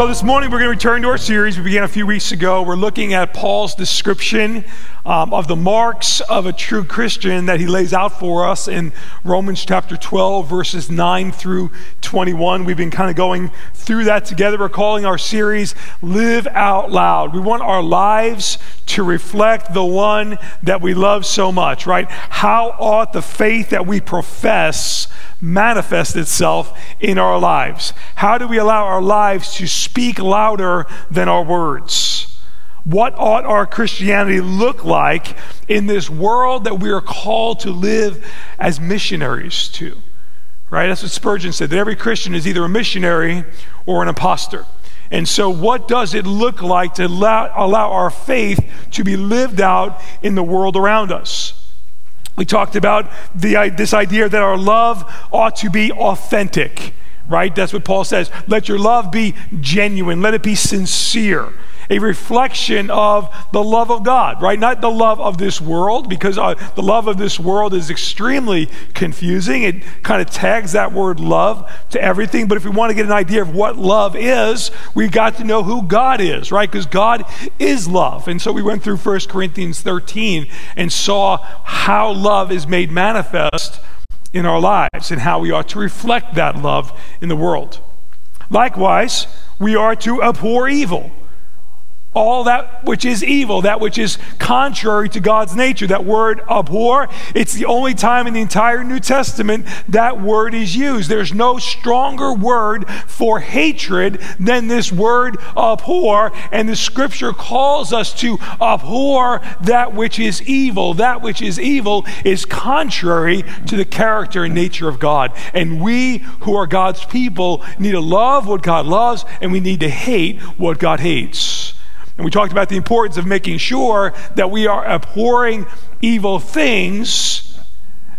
So, this morning we're going to return to our series we began a few weeks ago. We're looking at Paul's description um, of the marks of a true Christian that he lays out for us in Romans chapter 12, verses 9 through 21. We've been kind of going through that together. We're calling our series Live Out Loud. We want our lives to reflect the one that we love so much, right? How ought the faith that we profess manifest itself in our lives? How do we allow our lives to speak louder than our words? What ought our Christianity look like in this world that we are called to live as missionaries to? Right? That's what Spurgeon said that every Christian is either a missionary or an impostor. And so, what does it look like to allow, allow our faith to be lived out in the world around us? We talked about the, this idea that our love ought to be authentic, right? That's what Paul says. Let your love be genuine, let it be sincere a reflection of the love of God, right? Not the love of this world, because uh, the love of this world is extremely confusing. It kind of tags that word love to everything. But if we want to get an idea of what love is, we've got to know who God is, right? Because God is love. And so we went through 1 Corinthians 13 and saw how love is made manifest in our lives and how we ought to reflect that love in the world. Likewise, we are to abhor evil all that which is evil, that which is contrary to God's nature. That word abhor, it's the only time in the entire New Testament that word is used. There's no stronger word for hatred than this word abhor, and the scripture calls us to abhor that which is evil. That which is evil is contrary to the character and nature of God. And we who are God's people need to love what God loves, and we need to hate what God hates. And we talked about the importance of making sure that we are abhorring evil things,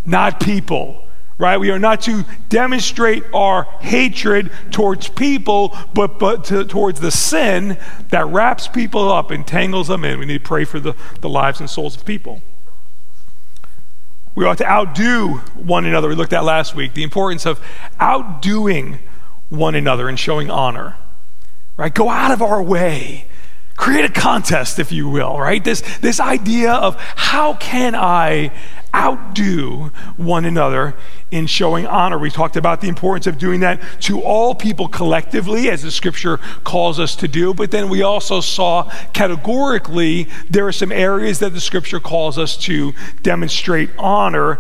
not people. Right? We are not to demonstrate our hatred towards people, but, but to, towards the sin that wraps people up and tangles them in. We need to pray for the, the lives and souls of people. We ought to outdo one another. We looked at last week the importance of outdoing one another and showing honor. Right? Go out of our way create a contest, if you will, right? This, this idea of how can I outdo one another in showing honor. We talked about the importance of doing that to all people collectively, as the scripture calls us to do. But then we also saw categorically there are some areas that the scripture calls us to demonstrate honor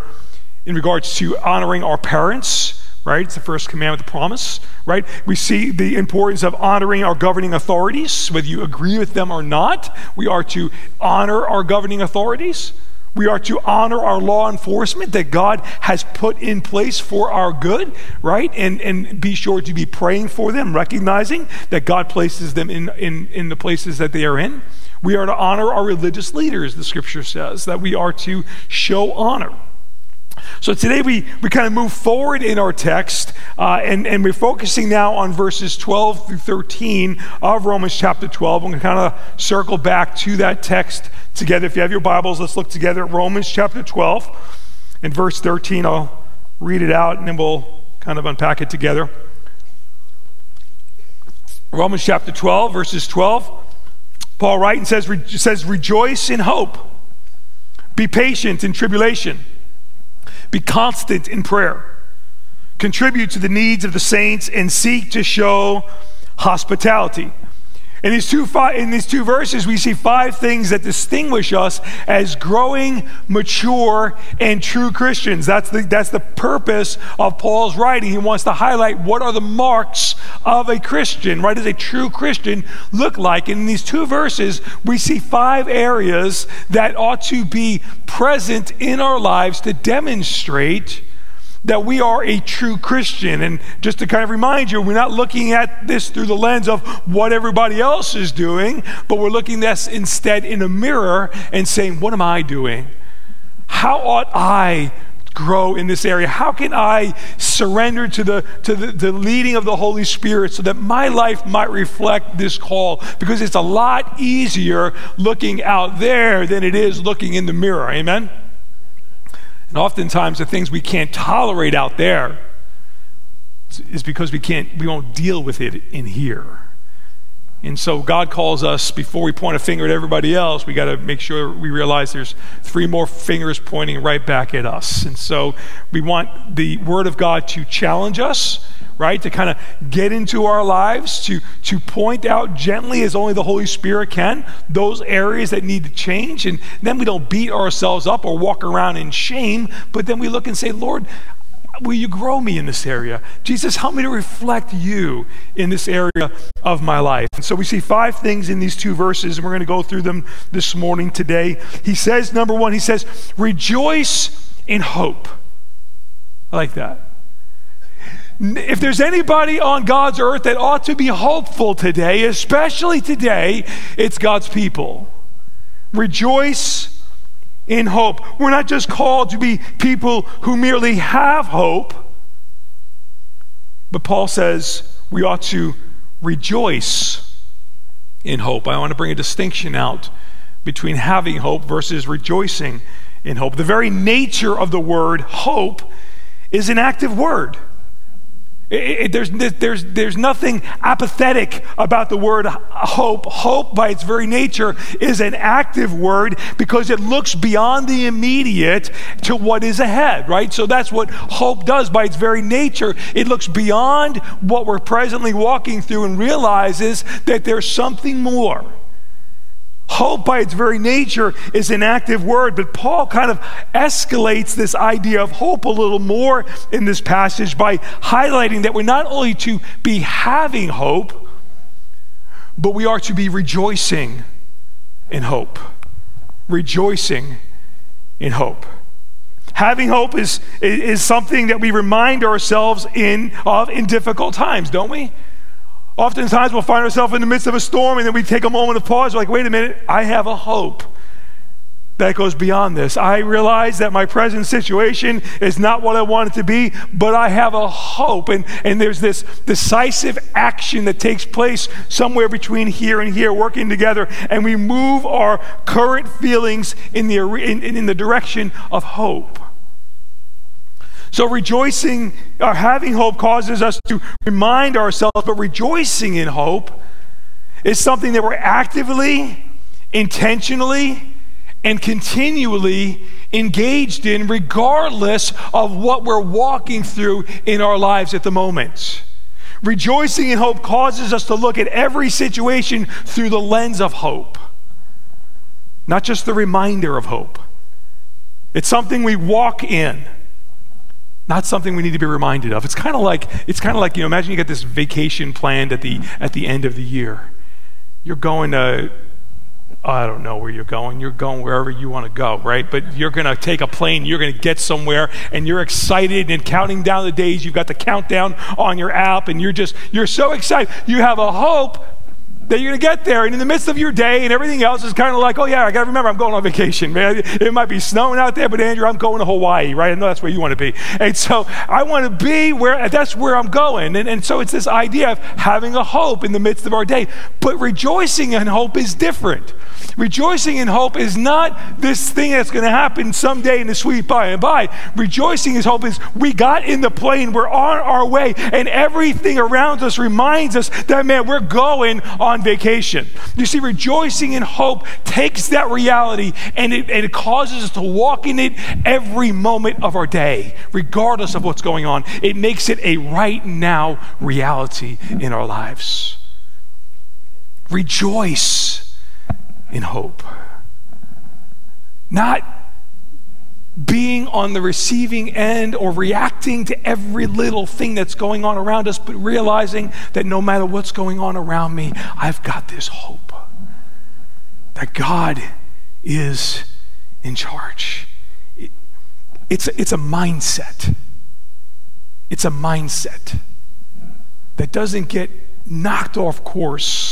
in regards to honoring our parents right? It's the first commandment, the promise, right? We see the importance of honoring our governing authorities, whether you agree with them or not. We are to honor our governing authorities. We are to honor our law enforcement that God has put in place for our good, right? And, and be sure to be praying for them, recognizing that God places them in, in, in the places that they are in. We are to honor our religious leaders, the scripture says, that we are to show honor. So today we, we kind of move forward in our text, uh, and, and we're focusing now on verses 12 through 13 of Romans chapter 12. We're going to kind of circle back to that text together. If you have your Bibles, let's look together at Romans chapter 12 and verse 13. I'll read it out and then we'll kind of unpack it together. Romans chapter 12, verses 12. Paul writes and says, says, Rejoice in hope, be patient in tribulation be constant in prayer. Contribute to the needs of the saints and seek to show hospitality. In these, two, in these two verses, we see five things that distinguish us as growing, mature, and true Christians. That's the, that's the purpose of Paul's writing. He wants to highlight what are the marks of a Christian, right? Does a true Christian look like? And in these two verses, we see five areas that ought to be present in our lives to demonstrate that we are a true Christian. And just to kind of remind you, we're not looking at this through the lens of what everybody else is doing, but we're looking at this instead in a mirror and saying, What am I doing? How ought I grow in this area? How can I surrender to the to the, the, leading of the Holy Spirit so that my life might reflect this call? Because it's a lot easier looking out there than it is looking in the mirror. Amen. And oftentimes, the things we can't tolerate out there is because we can't, we won't deal with it in here. And so God calls us before we point a finger at everybody else, we got to make sure we realize there's three more fingers pointing right back at us. And so we want the Word of God to challenge us, right? To kind of get into our lives, to, to point out gently as only the Holy Spirit can those areas that need to change. And then we don't beat ourselves up or walk around in shame, but then we look and say, Lord, will you grow me in this area? Jesus, help me to reflect you in this area of my life. And so we see five things in these two verses, and we're going to go through them this morning today. He says, number one, he says, rejoice in hope. I like that. If there's anybody on God's earth that ought to be hopeful today, especially today, it's God's people. Rejoice in hope. We're not just called to be people who merely have hope, but Paul says we ought to rejoice in hope. I want to bring a distinction out between having hope versus rejoicing in hope. The very nature of the word hope is an active word. It, it, there's, there's, there's nothing apathetic about the word hope. Hope, by its very nature, is an active word because it looks beyond the immediate to what is ahead, right? So that's what hope does by its very nature. It looks beyond what we're presently walking through and realizes that there's something more. Hope, by its very nature, is an active word, but Paul kind of escalates this idea of hope a little more in this passage by highlighting that we're not only to be having hope, but we are to be rejoicing in hope. Rejoicing in hope. Having hope is, is something that we remind ourselves in, of in difficult times, don't we? Oftentimes we'll find ourselves in the midst of a storm and then we take a moment of pause. We're like, wait a minute, I have a hope that goes beyond this. I realize that my present situation is not what I want it to be, but I have a hope. And, and there's this decisive action that takes place somewhere between here and here, working together, and we move our current feelings in the, in, in the direction of hope. So, rejoicing or having hope causes us to remind ourselves, but rejoicing in hope is something that we're actively, intentionally, and continually engaged in, regardless of what we're walking through in our lives at the moment. Rejoicing in hope causes us to look at every situation through the lens of hope, not just the reminder of hope. It's something we walk in not something we need to be reminded of. It's kind of like it's kind of like you know. Imagine you get this vacation planned at the at the end of the year. You're going to I don't know where you're going. You're going wherever you want to go, right? But you're going to take a plane, you're going to get somewhere, and you're excited and counting down the days. You've got the countdown on your app, and you're just, you're so excited. You have a hope that you're going to get there. And in the midst of your day and everything else, is kind of like, oh, yeah, I got to remember I'm going on vacation, man. It might be snowing out there, but Andrew, I'm going to Hawaii, right? I know that's where you want to be. And so I want to be where that's where I'm going. And, and so it's this idea of having a hope in the midst of our day. But rejoicing in hope is different. Rejoicing in hope is not this thing that's going to happen someday in the sweet by and by. Rejoicing in hope is we got in the plane, we're on our way, and everything around us reminds us that, man, we're going on vacation. You see, rejoicing in hope takes that reality and it, and it causes us to walk in it every moment of our day, regardless of what's going on. It makes it a right now reality in our lives. Rejoice in hope. Not being on the receiving end or reacting to every little thing that's going on around us, but realizing that no matter what's going on around me, I've got this hope that God is in charge. It's, it's a mindset. It's a mindset that doesn't get knocked off course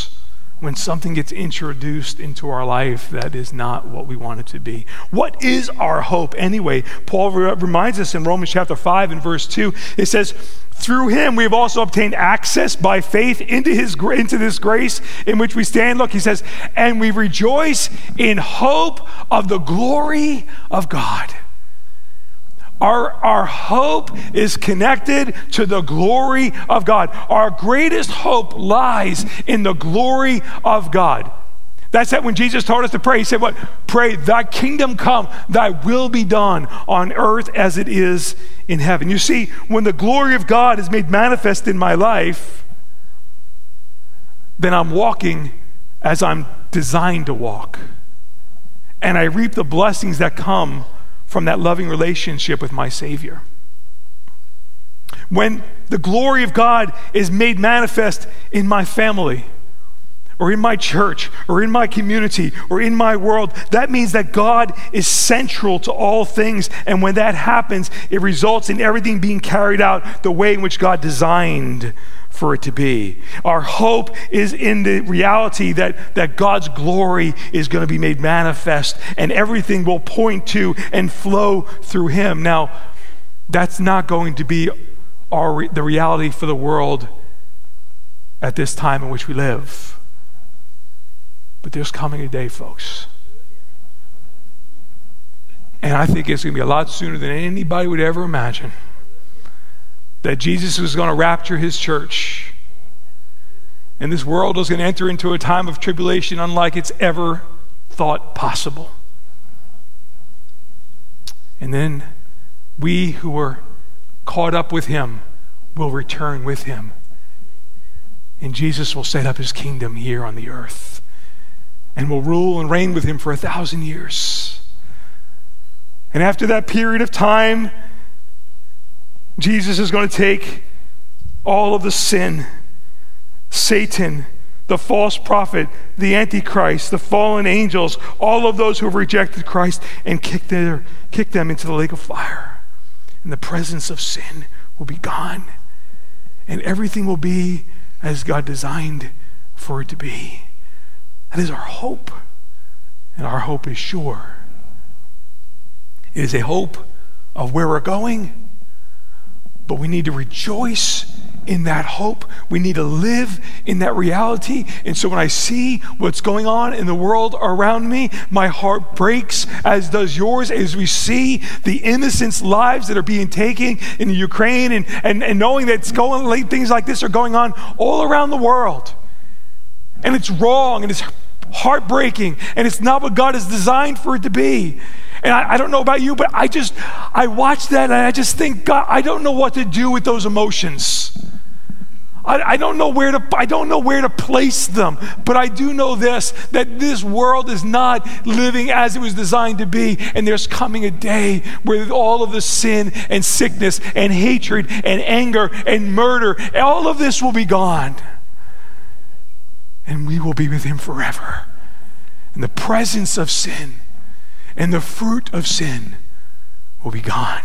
when something gets introduced into our life that is not what we want it to be. What is our hope anyway? Paul re- reminds us in Romans chapter 5 and verse 2. It says, through him we have also obtained access by faith into his into this grace in which we stand look he says and we rejoice in hope of the glory of god Our, our hope is connected to the glory of God. Our greatest hope lies in the glory of God. That's that when Jesus told us to pray, he said, What? Pray, thy kingdom come, thy will be done on earth as it is in heaven. You see, when the glory of God is made manifest in my life, then I'm walking as I'm designed to walk. And I reap the blessings that come from that loving relationship with my Savior. When the glory of God is made manifest in my family, or in my church or in my community or in my world, that means that God is central to all things. And when that happens, it results in everything being carried out the way in which God designed for it to be. Our hope is in the reality that, that God's glory is going to be made manifest and everything will point to and flow through Him. Now, that's not going to be our, the reality for the world at this time in which we live. But there's coming a day, folks. And I think it's going to be a lot sooner than anybody would ever imagine that Jesus was going to rapture his church. And this world was going to enter into a time of tribulation unlike it's ever thought possible. And then we who were caught up with him will return with him. And Jesus will set up his kingdom here on the earth and will rule and reign with him for a thousand years. And after that period of time, Jesus is going to take all of the sin, Satan, the false prophet, the Antichrist, the fallen angels, all of those who have rejected Christ, and kick, their, kick them into the lake of fire. And the presence of sin will be gone. And everything will be as God designed for it to be. That is our hope. And our hope is sure. It is a hope of where we're going, but we need to rejoice in that hope. We need to live in that reality. And so when I see what's going on in the world around me, my heart breaks, as does yours, as we see the innocents' lives that are being taken in Ukraine and, and, and knowing that going, things like this are going on all around the world. And it's wrong and it's heartbreaking and it's not what God has designed for it to be. And I, I, don't know about you, but I just, I watch that and I just think, God, I don't know what to do with those emotions. I, I don't know where to, I don't know where to place them, but I do know this, that this world is not living as it was designed to be. And there's coming a day where all of the sin and sickness and hatred and anger and murder, all of this will be gone and we will be with him forever. And the presence of sin and the fruit of sin will be gone.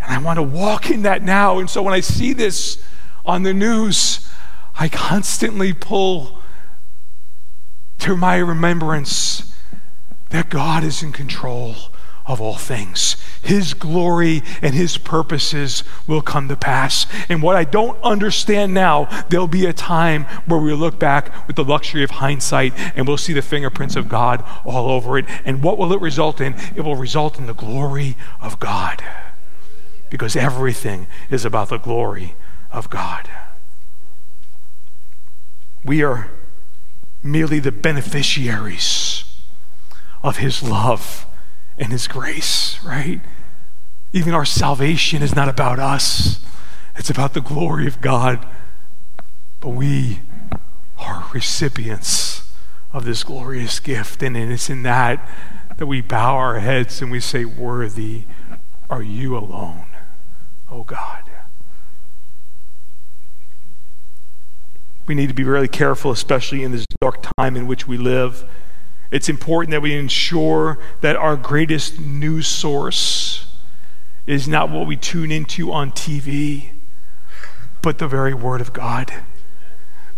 And I want to walk in that now. And so when I see this on the news, I constantly pull to my remembrance that God is in control of all things. His glory and His purposes will come to pass. And what I don't understand now, there'll be a time where we'll look back with the luxury of hindsight and we'll see the fingerprints of God all over it. And what will it result in? It will result in the glory of God. Because everything is about the glory of God. We are merely the beneficiaries of His love and His grace, right? Even our salvation is not about us, it's about the glory of God. But we are recipients of this glorious gift, and it's in that that we bow our heads and we say, Worthy are you alone, O God. We need to be really careful, especially in this dark time in which we live. It's important that we ensure that our greatest news source is not what we tune into on TV, but the very Word of God.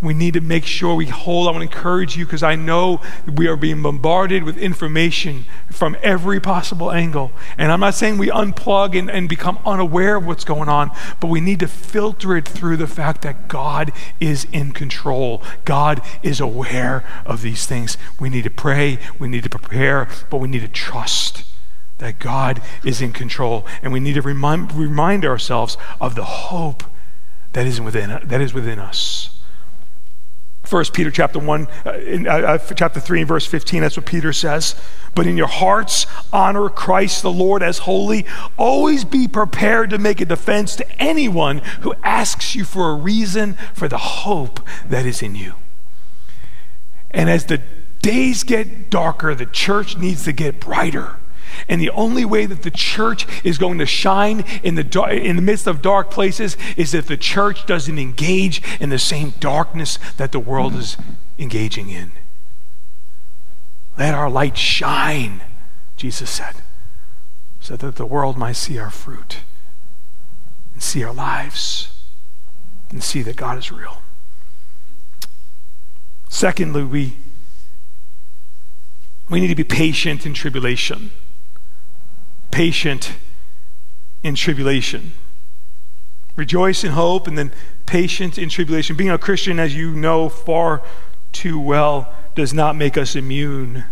We need to make sure we hold. I want to encourage you because I know we are being bombarded with information from every possible angle. And I'm not saying we unplug and, and become unaware of what's going on, but we need to filter it through the fact that God is in control. God is aware of these things. We need to pray, we need to prepare, but we need to trust that God is in control. And we need to remind, remind ourselves of the hope that is within, that is within us. First Peter chapter 1, uh, in, uh, uh chapter 3 and verse 15, that's what Peter says. But in your hearts, honor Christ the Lord as holy. Always be prepared to make a defense to anyone who asks you for a reason for the hope that is in you. And as the days get darker, the church needs to get brighter. And the only way that the church is going to shine in the, in the midst of dark places is if the church doesn't engage in the same darkness that the world is engaging in. Let our light shine, Jesus said, so that the world might see our fruit and see our lives and see that God is real. Secondly, we, we need to be patient in tribulation patient in tribulation. Rejoice in hope and then patient in tribulation. Being a Christian, as you know far too well, does not make us immune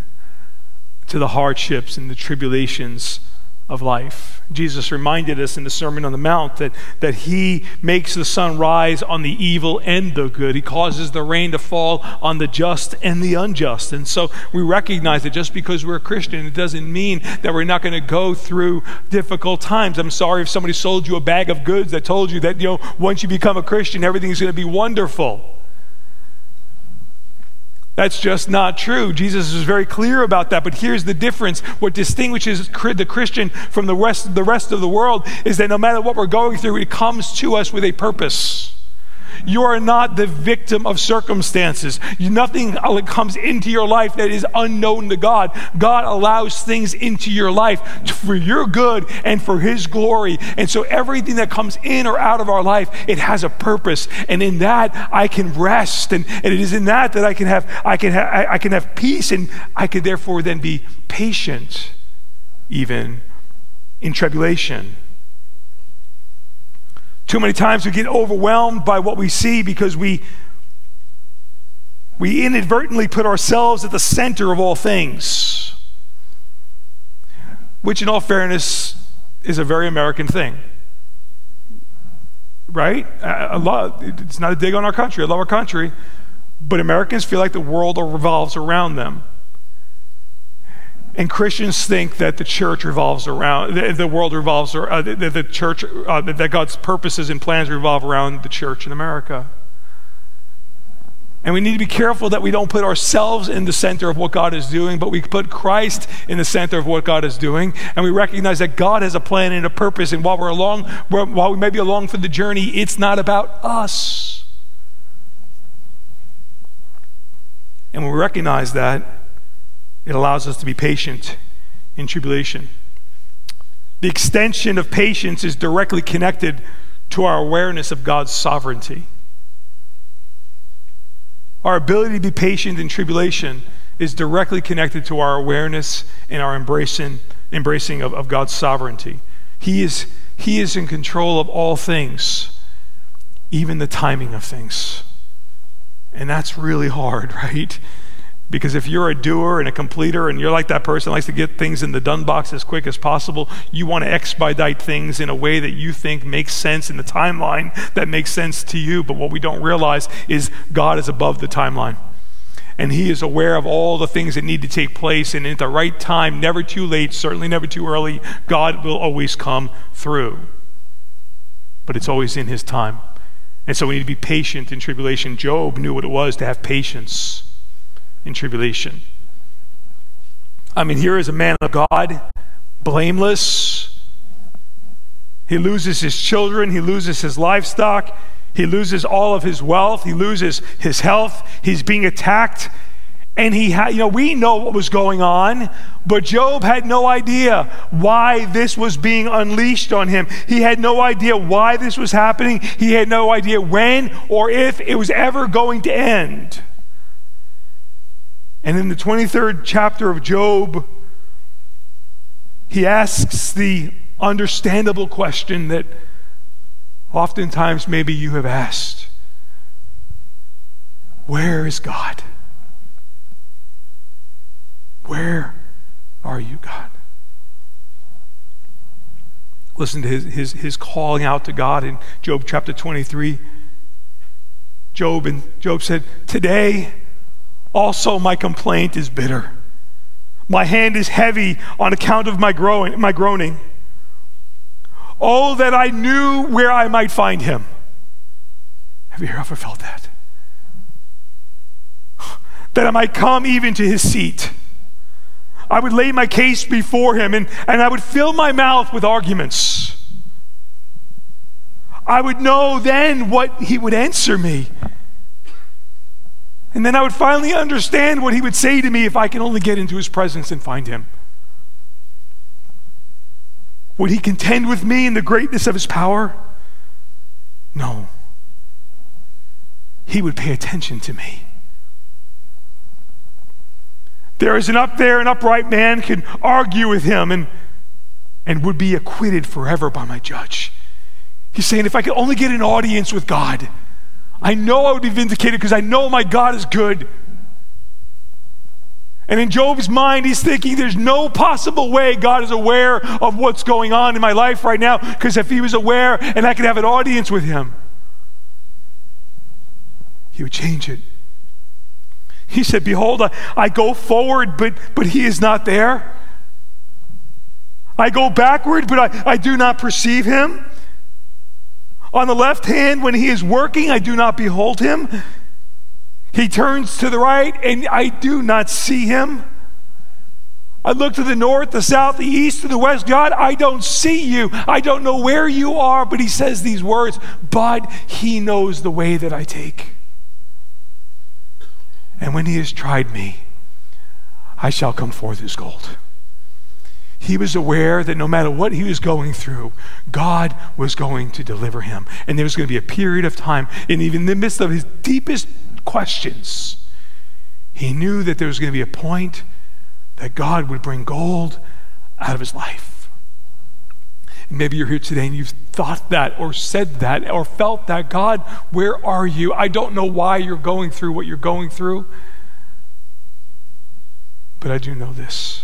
to the hardships and the tribulations of life. Jesus reminded us in the Sermon on the Mount that, that He makes the sun rise on the evil and the good. He causes the rain to fall on the just and the unjust. And so we recognize that just because we're a Christian, it doesn't mean that we're not going to go through difficult times. I'm sorry if somebody sold you a bag of goods that told you that, you know, once you become a Christian, everything's going to be wonderful. That's just not true. Jesus is very clear about that. But here's the difference. What distinguishes the Christian from the rest, the rest of the world is that no matter what we're going through, it comes to us with a purpose. You are not the victim of circumstances. Nothing uh, comes into your life that is unknown to God. God allows things into your life for your good and for His glory. And so everything that comes in or out of our life, it has a purpose. And in that, I can rest. And, and it is in that that I can have I can ha- I can have peace, and I can therefore then be patient, even in tribulation. Too many times we get overwhelmed by what we see because we, we inadvertently put ourselves at the center of all things, which, in all fairness, is a very American thing. Right? A lot, it's not a dig on our country. I love our country. But Americans feel like the world revolves around them. And Christians think that the church revolves around, the, the world revolves, uh, the, the, church, uh, that God's purposes and plans revolve around the church in America. And we need to be careful that we don't put ourselves in the center of what God is doing, but we put Christ in the center of what God is doing. And we recognize that God has a plan and a purpose. And while we're along, while we may be along for the journey, it's not about us. And when we recognize that, it allows us to be patient in tribulation. The extension of patience is directly connected to our awareness of God's sovereignty. Our ability to be patient in tribulation is directly connected to our awareness and our embracing, embracing of, of God's sovereignty. He is, he is in control of all things, even the timing of things. And that's really hard, right? Because if you're a doer and a completer and you're like that person likes to get things in the done box as quick as possible, you want to expedite things in a way that you think makes sense in the timeline that makes sense to you. But what we don't realize is God is above the timeline. And He is aware of all the things that need to take place. And at the right time, never too late, certainly never too early, God will always come through. But it's always in His time. And so we need to be patient in tribulation. Job knew what it was to have patience in tribulation. I mean, here is a man of God, blameless. He loses his children, he loses his livestock, he loses all of his wealth, he loses his health, he's being attacked. And he had, you know, we know what was going on, but Job had no idea why this was being unleashed on him. He had no idea why this was happening. He had no idea when or if it was ever going to end. And in the 23rd chapter of Job, he asks the understandable question that oftentimes maybe you have asked Where is God? Where are you, God? Listen to his, his, his calling out to God in Job chapter 23. Job and Job said, Today also my complaint is bitter. My hand is heavy on account of my, growing, my groaning. Oh, that I knew where I might find him. Have you ever felt that? That I might come even to his seat. I would lay my case before him and, and I would fill my mouth with arguments. I would know then what he would answer me. And then I would finally understand what he would say to me if I can only get into his presence and find him. Would he contend with me in the greatness of his power? No. He would pay attention to me. There is an up there, an upright man can argue with him and, and would be acquitted forever by my judge. He's saying, if I could only get an audience with God, I know I would be vindicated because I know my God is good. And in Job's mind, he's thinking there's no possible way God is aware of what's going on in my life right now because if he was aware and I could have an audience with him, he would change it. He said, Behold, I, I go forward, but, but he is not there. I go backward, but I, I do not perceive him. On the left hand, when he is working, I do not behold him. He turns to the right, and I do not see him. I look to the north, the south, the east, and the west. God, I don't see you. I don't know where you are, but he says these words, but he knows the way that I take. And when he has tried me, I shall come forth as gold. He was aware that no matter what he was going through, God was going to deliver him. And there was going to be a period of time, and even in the midst of his deepest questions, he knew that there was going to be a point that God would bring gold out of his life. Maybe you're here today and you've thought that or said that or felt that. God, where are you? I don't know why you're going through what you're going through. But I do know this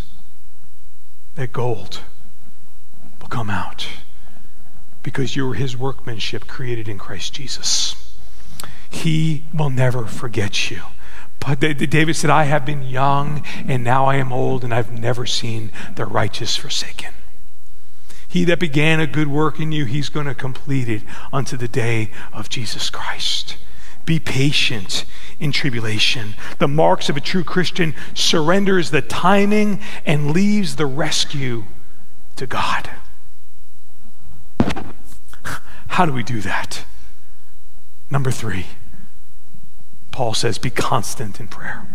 that gold will come out because you are his workmanship created in Christ Jesus. He will never forget you. But David said, I have been young and now I am old and I've never seen the righteous forsaken. He that began a good work in you, he's going to complete it unto the day of Jesus Christ. Be patient in tribulation. The marks of a true Christian surrenders the timing and leaves the rescue to God. How do we do that? Number three, Paul says, be constant in prayer.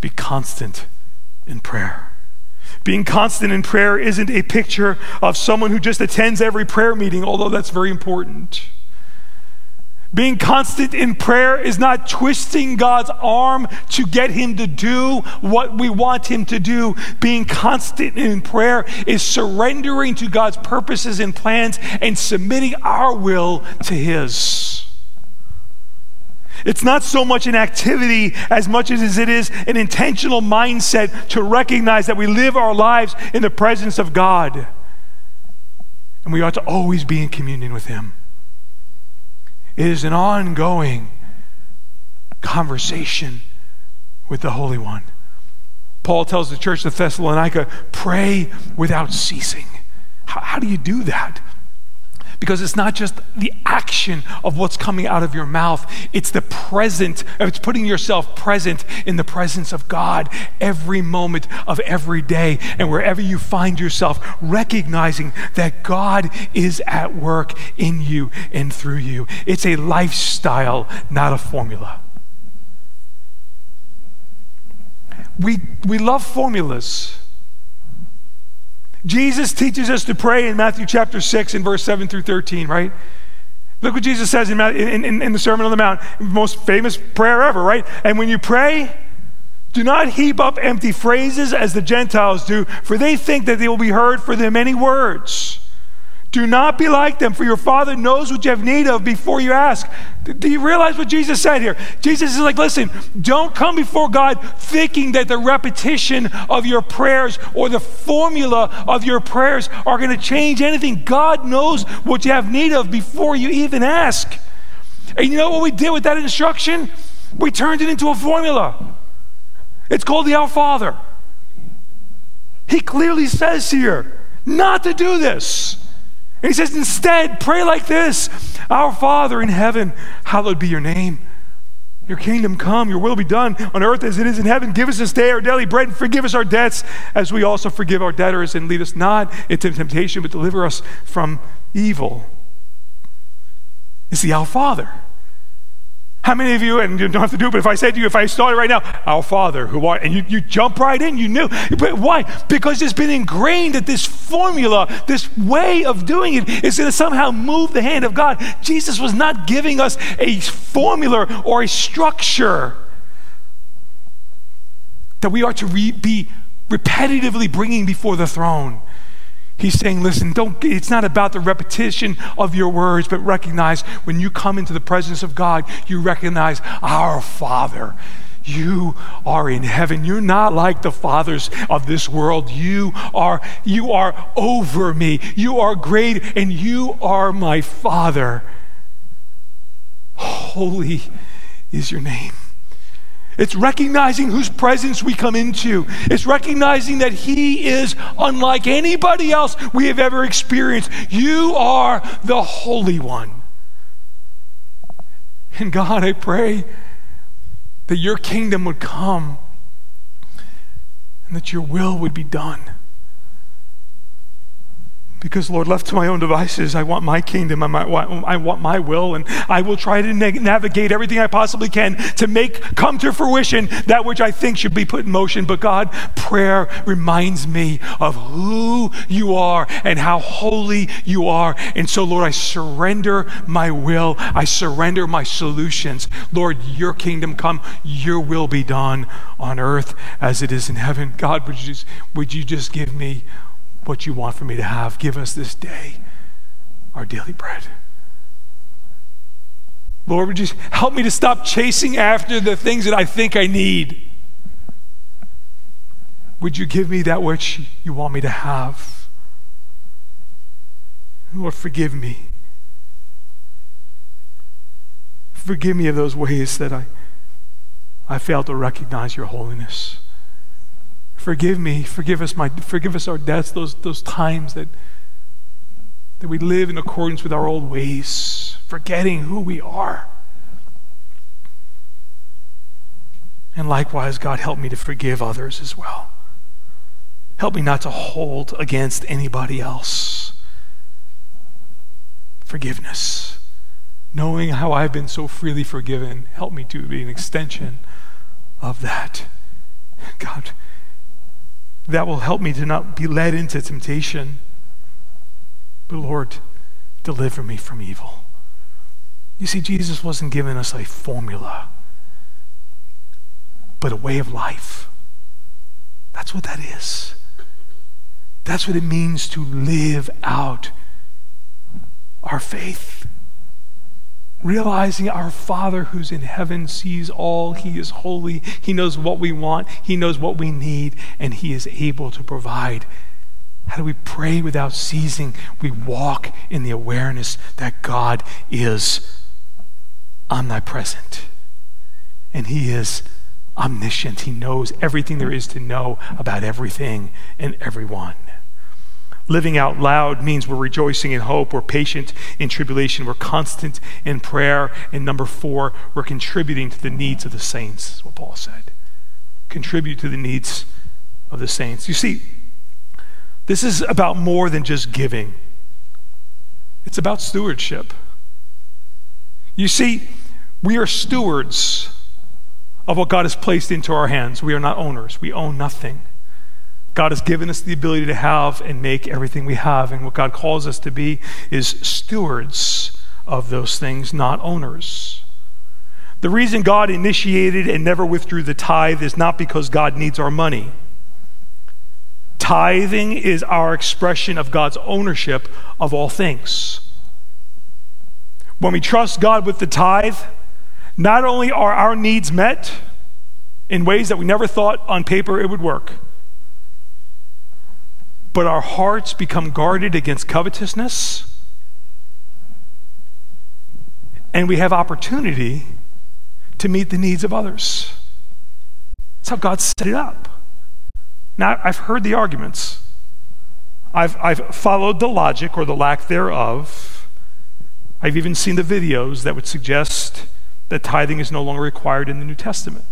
Be constant in prayer. Being constant in prayer isn't a picture of someone who just attends every prayer meeting, although that's very important. Being constant in prayer is not twisting God's arm to get him to do what we want him to do. Being constant in prayer is surrendering to God's purposes and plans and submitting our will to his. It's not so much an activity as much as it is an intentional mindset to recognize that we live our lives in the presence of God. And we ought to always be in communion with Him. It is an ongoing conversation with the Holy One. Paul tells the church of Thessalonica, pray without ceasing. How, how do you do that? Because it's not just the action of what's coming out of your mouth, it's the present, it's putting yourself present in the presence of God every moment of every day. And wherever you find yourself, recognizing that God is at work in you and through you. It's a lifestyle, not a formula. We, we love formulas. Jesus teaches us to pray in Matthew chapter 6 and verse 7 through 13, right? Look what Jesus says in, in, in, the Sermon on the Mount, most famous prayer ever, right? And when you pray, do not heap up empty phrases as the Gentiles do, for they think that they will be heard for their many words. Do not be like them, for your Father knows what you have need of before you ask. Do you realize what Jesus said here? Jesus is like, listen, don't come before God thinking that the repetition of your prayers or the formula of your prayers are going to change anything. God knows what you have need of before you even ask. And you know what we did with that instruction? We turned it into a formula. It's called the Our Father. He clearly says here not to do this. And he says, instead, pray like this Our Father in heaven, hallowed be your name. Your kingdom come, your will be done on earth as it is in heaven. Give us this day our daily bread and forgive us our debts as we also forgive our debtors. And lead us not into temptation, but deliver us from evil. It's the Our Father. How many of you, and you don't have to do it, but if I said to you, if I started right now, Our Father who art, and you, you jump right in, you knew. But why? Because it's been ingrained that this formula, this way of doing it, is going to somehow move the hand of God. Jesus was not giving us a formula or a structure that we are to re- be repetitively bringing before the throne. He's saying, listen, don't, it's not about the repetition of your words, but recognize when you come into the presence of God, you recognize our Father. You are in heaven. You're not like the fathers of this world. You are, you are over me. You are great, and you are my Father. Holy is your name. It's recognizing whose presence we come into. It's recognizing that He is unlike anybody else we have ever experienced. You are the Holy One. And God, I pray that your kingdom would come and that your will would be done. Because, Lord, left to my own devices, I want my kingdom, I, I want my will, and I will try to na- navigate everything I possibly can to make come to fruition that which I think should be put in motion. But, God, prayer reminds me of who you are and how holy you are. And so, Lord, I surrender my will, I surrender my solutions. Lord, your kingdom come, your will be done on earth as it is in heaven. God, would you just, would you just give me what you want for me to have. Give us this day our daily bread. Lord, would you help me to stop chasing after the things that I think I need? Would you give me that which you want me to have? Lord, forgive me. Forgive me of those ways that I, I failed to recognize your holiness. Forgive me, forgive us, my, forgive us our debts, those, those times that, that we live in accordance with our old ways, forgetting who we are. And likewise, God, help me to forgive others as well. Help me not to hold against anybody else. Forgiveness. Knowing how I've been so freely forgiven, help me to be an extension of that. God, that will help me to not be led into temptation. But Lord, deliver me from evil. You see, Jesus wasn't giving us a formula, but a way of life. That's what that is. That's what it means to live out our faith realizing our Father who's in heaven sees all. He is holy. He knows what we want, He knows what we need, and He is able to provide. How do we pray without ceasing? We walk in the awareness that God is omnipresent and He is omniscient. He knows everything there is to know about everything and everyone. Living out loud means we're rejoicing in hope, we're patient in tribulation, we're constant in prayer. And number four, we're contributing to the needs of the saints, is what Paul said. Contribute to the needs of the saints. You see, this is about more than just giving, it's about stewardship. You see, we are stewards of what God has placed into our hands. We are not owners, we own nothing. God has given us the ability to have and make everything we have. And what God calls us to be is stewards of those things, not owners. The reason God initiated and never withdrew the tithe is not because God needs our money. Tithing is our expression of God's ownership of all things. When we trust God with the tithe, not only are our needs met in ways that we never thought on paper it would work, but our hearts become guarded against covetousness, and we have opportunity to meet the needs of others. That's how God set it up. Now, I've heard the arguments, I've, I've followed the logic or the lack thereof. I've even seen the videos that would suggest that tithing is no longer required in the New Testament.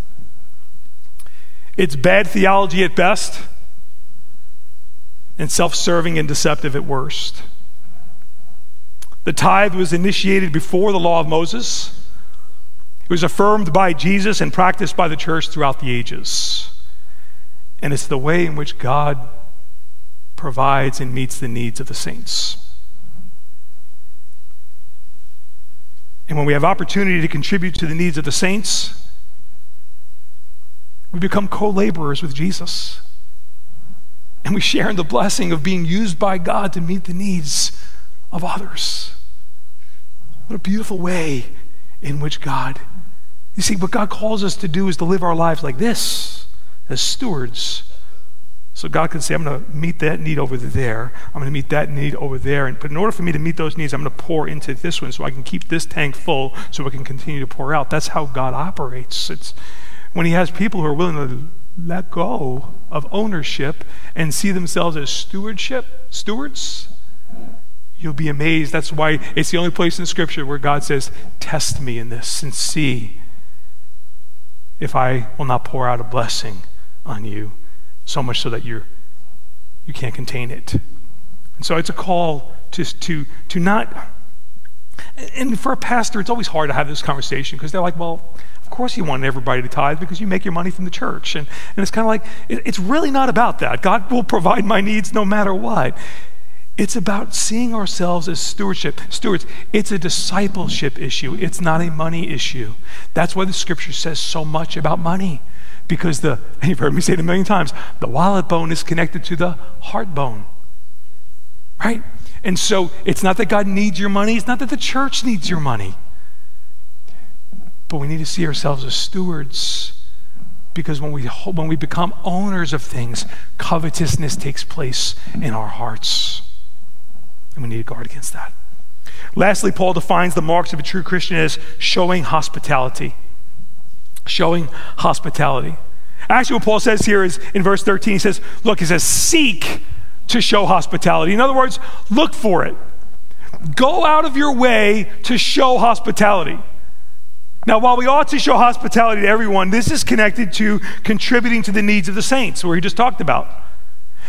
It's bad theology at best and self serving and deceptive at worst. The tithe was initiated before the law of Moses. It was affirmed by Jesus and practiced by the church throughout the ages. And it's the way in which God provides and meets the needs of the saints. And when we have opportunity to contribute to the needs of the saints, we become co laborers with Jesus. And we share in the blessing of being used by God to meet the needs of others. What a beautiful way in which God, you see, what God calls us to do is to live our lives like this as stewards. So God can say, I'm going to meet that need over there. I'm going to meet that need over there. And, but in order for me to meet those needs, I'm going to pour into this one so I can keep this tank full so I can continue to pour out. That's how God operates. It's when He has people who are willing to let go of ownership and see themselves as stewardship, stewards, you'll be amazed. That's why it's the only place in Scripture where God says, Test me in this and see if I will not pour out a blessing on you, so much so that you're, you can't contain it. And so it's a call to, to, to not. And for a pastor, it's always hard to have this conversation because they're like, well, of course, you want everybody to tithe because you make your money from the church. And, and it's kind of like, it, it's really not about that. God will provide my needs no matter what. It's about seeing ourselves as stewardship stewards. It's a discipleship issue. It's not a money issue. That's why the scripture says so much about money. Because the, and you've heard me say it a million times, the wallet bone is connected to the heart bone. Right? And so it's not that God needs your money, it's not that the church needs your money. But we need to see ourselves as stewards because when we, when we become owners of things, covetousness takes place in our hearts. And we need to guard against that. Lastly, Paul defines the marks of a true Christian as showing hospitality. Showing hospitality. Actually, what Paul says here is in verse 13, he says, Look, he says, seek to show hospitality. In other words, look for it. Go out of your way to show hospitality. Now, while we ought to show hospitality to everyone, this is connected to contributing to the needs of the saints, where he just talked about.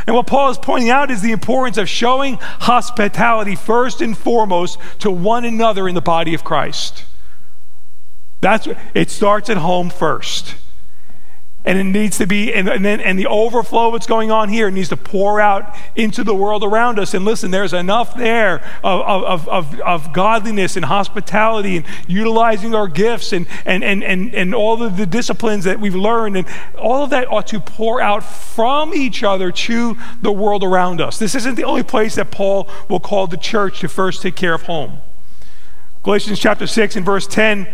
And what Paul is pointing out is the importance of showing hospitality first and foremost to one another in the body of Christ. That's it starts at home first and it needs to be and, and then and the overflow that's going on here needs to pour out into the world around us. And listen there's enough there of, of, of, of godliness and hospitality and utilizing our gifts and and, and, and, and all of the disciplines that we've learned. And all of that ought to pour out from each other to the world around us. This isn't the only place that paul will call the church to first take care of home. Galatians chapter 6 and verse 10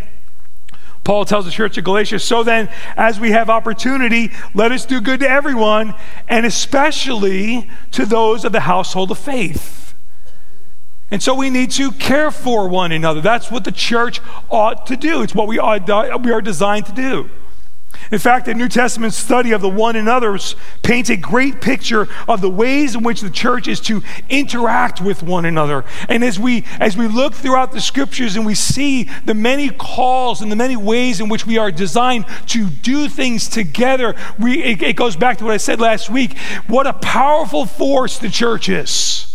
Paul tells the church of Galatia, so then, as we have opportunity, let us do good to everyone, and especially to those of the household of faith. And so we need to care for one another. That's what the church ought to do. It's what we are, we are designed to do. In fact, the New Testament study of the one another's paints a great picture of the ways in which the church is to interact with one another. And as we as we look throughout the scriptures and we see the many calls and the many ways in which we are designed to do things together, we it, it goes back to what I said last week. What a powerful force the church is.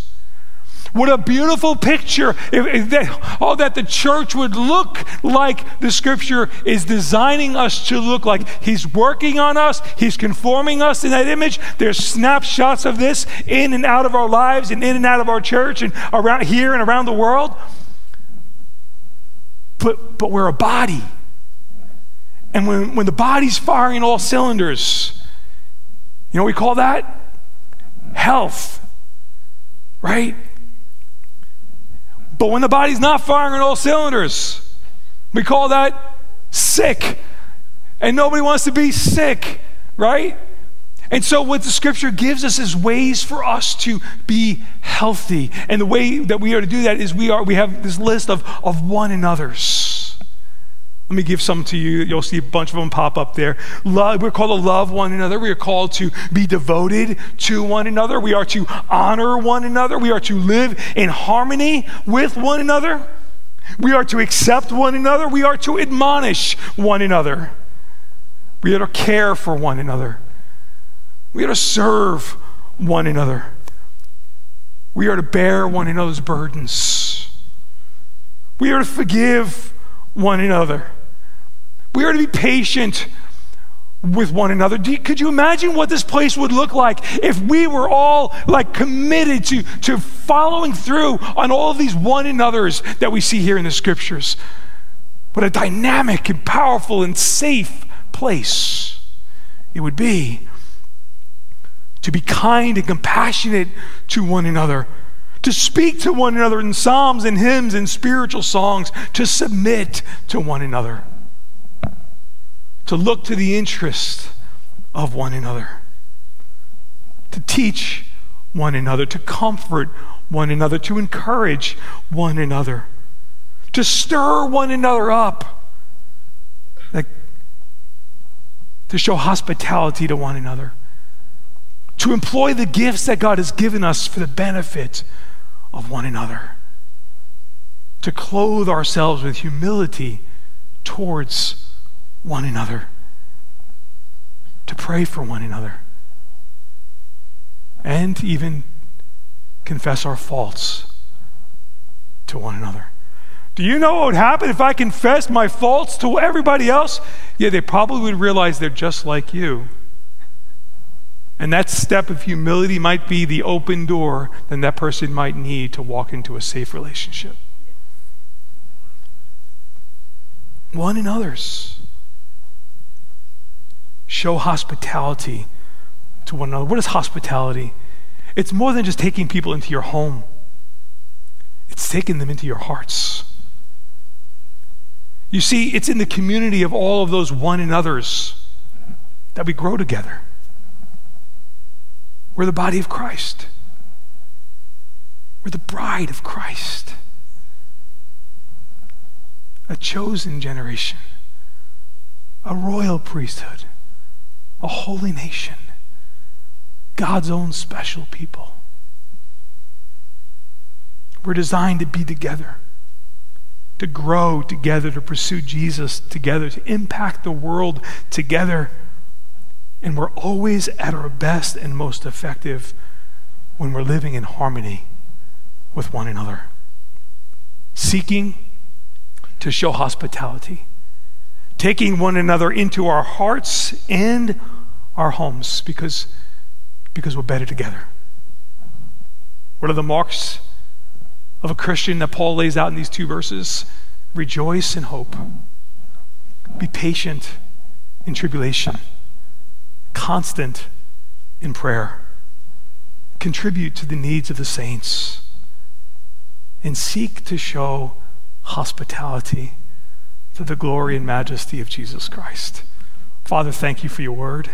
What a beautiful picture. If, if that, all that the church would look like the scripture is designing us to look like. He's working on us, He's conforming us in that image. There's snapshots of this in and out of our lives and in and out of our church and around here and around the world. But, but we're a body. And when, when the body's firing all cylinders, you know we call that? health, right? But when the body's not firing on all cylinders, we call that sick. And nobody wants to be sick, right? And so, what the scripture gives us is ways for us to be healthy. And the way that we are to do that is we, are, we have this list of, of one another's. Let me give some to you. You'll see a bunch of them pop up there. Love, we're called to love one another. We are called to be devoted to one another. We are to honor one another. We are to live in harmony with one another. We are to accept one another. We are to admonish one another. We are to care for one another. We are to serve one another. We are to bear one another's burdens. We are to forgive one another. We are to be patient with one another. Could you imagine what this place would look like if we were all like committed to, to following through on all of these one another's that we see here in the scriptures? What a dynamic and powerful and safe place it would be to be kind and compassionate to one another, to speak to one another in psalms and hymns and spiritual songs, to submit to one another, to look to the interest of one another, to teach one another, to comfort one another, to encourage one another, to stir one another up, like, to show hospitality to one another to employ the gifts that God has given us for the benefit of one another, to clothe ourselves with humility towards one another, to pray for one another, and even confess our faults to one another. Do you know what would happen if I confessed my faults to everybody else? Yeah, they probably would realize they're just like you. And that step of humility might be the open door that that person might need to walk into a safe relationship. One and others. Show hospitality to one another. What is hospitality? It's more than just taking people into your home, it's taking them into your hearts. You see, it's in the community of all of those one another's that we grow together. We're the body of Christ. We're the bride of Christ. A chosen generation, a royal priesthood, a holy nation, God's own special people. We're designed to be together, to grow together, to pursue Jesus together, to impact the world together. And we're always at our best and most effective when we're living in harmony with one another, seeking to show hospitality, taking one another into our hearts and our homes because, because we're better together. What are the marks of a Christian that Paul lays out in these two verses? Rejoice in hope, be patient in tribulation constant in prayer, contribute to the needs of the saints, and seek to show hospitality to the glory and majesty of Jesus Christ. Father, thank you for your word.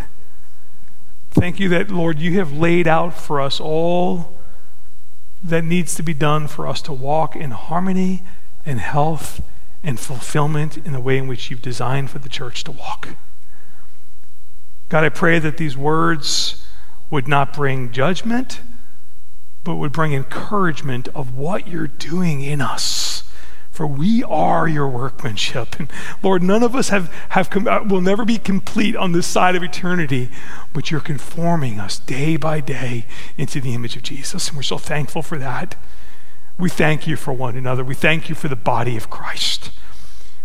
Thank you that, Lord, you have laid out for us all that needs to be done for us to walk in harmony and health and fulfillment in the way in which you've designed for the church to walk. God, I pray that these words would not bring judgment, but would bring encouragement of what you're doing in us. For we are your workmanship. And Lord, none of us have, have uh, will never be complete on this side of eternity, but you're conforming us day by day into the image of Jesus. And we're so thankful for that. We thank you for one another. We thank you for the body of Christ.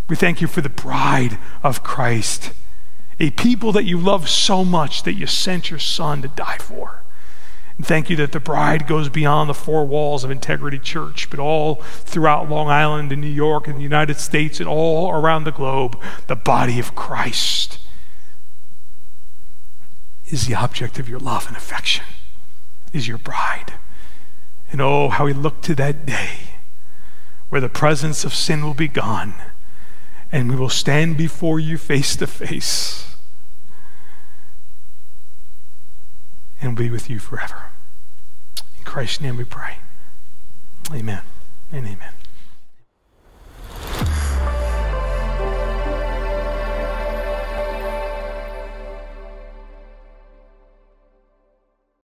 We thank you for the bride of Christ a people that you love so much that you sent your son to die for. And thank you that the bride goes beyond the four walls of Integrity Church, but all throughout Long Island and New York and the United States and all around the globe, the body of Christ is the object of your love and affection. is your bride. And oh, how we look to that day where the presence of sin will be gone and we will stand before you face to face and be with you forever. Christ's name we pray. Amen and amen.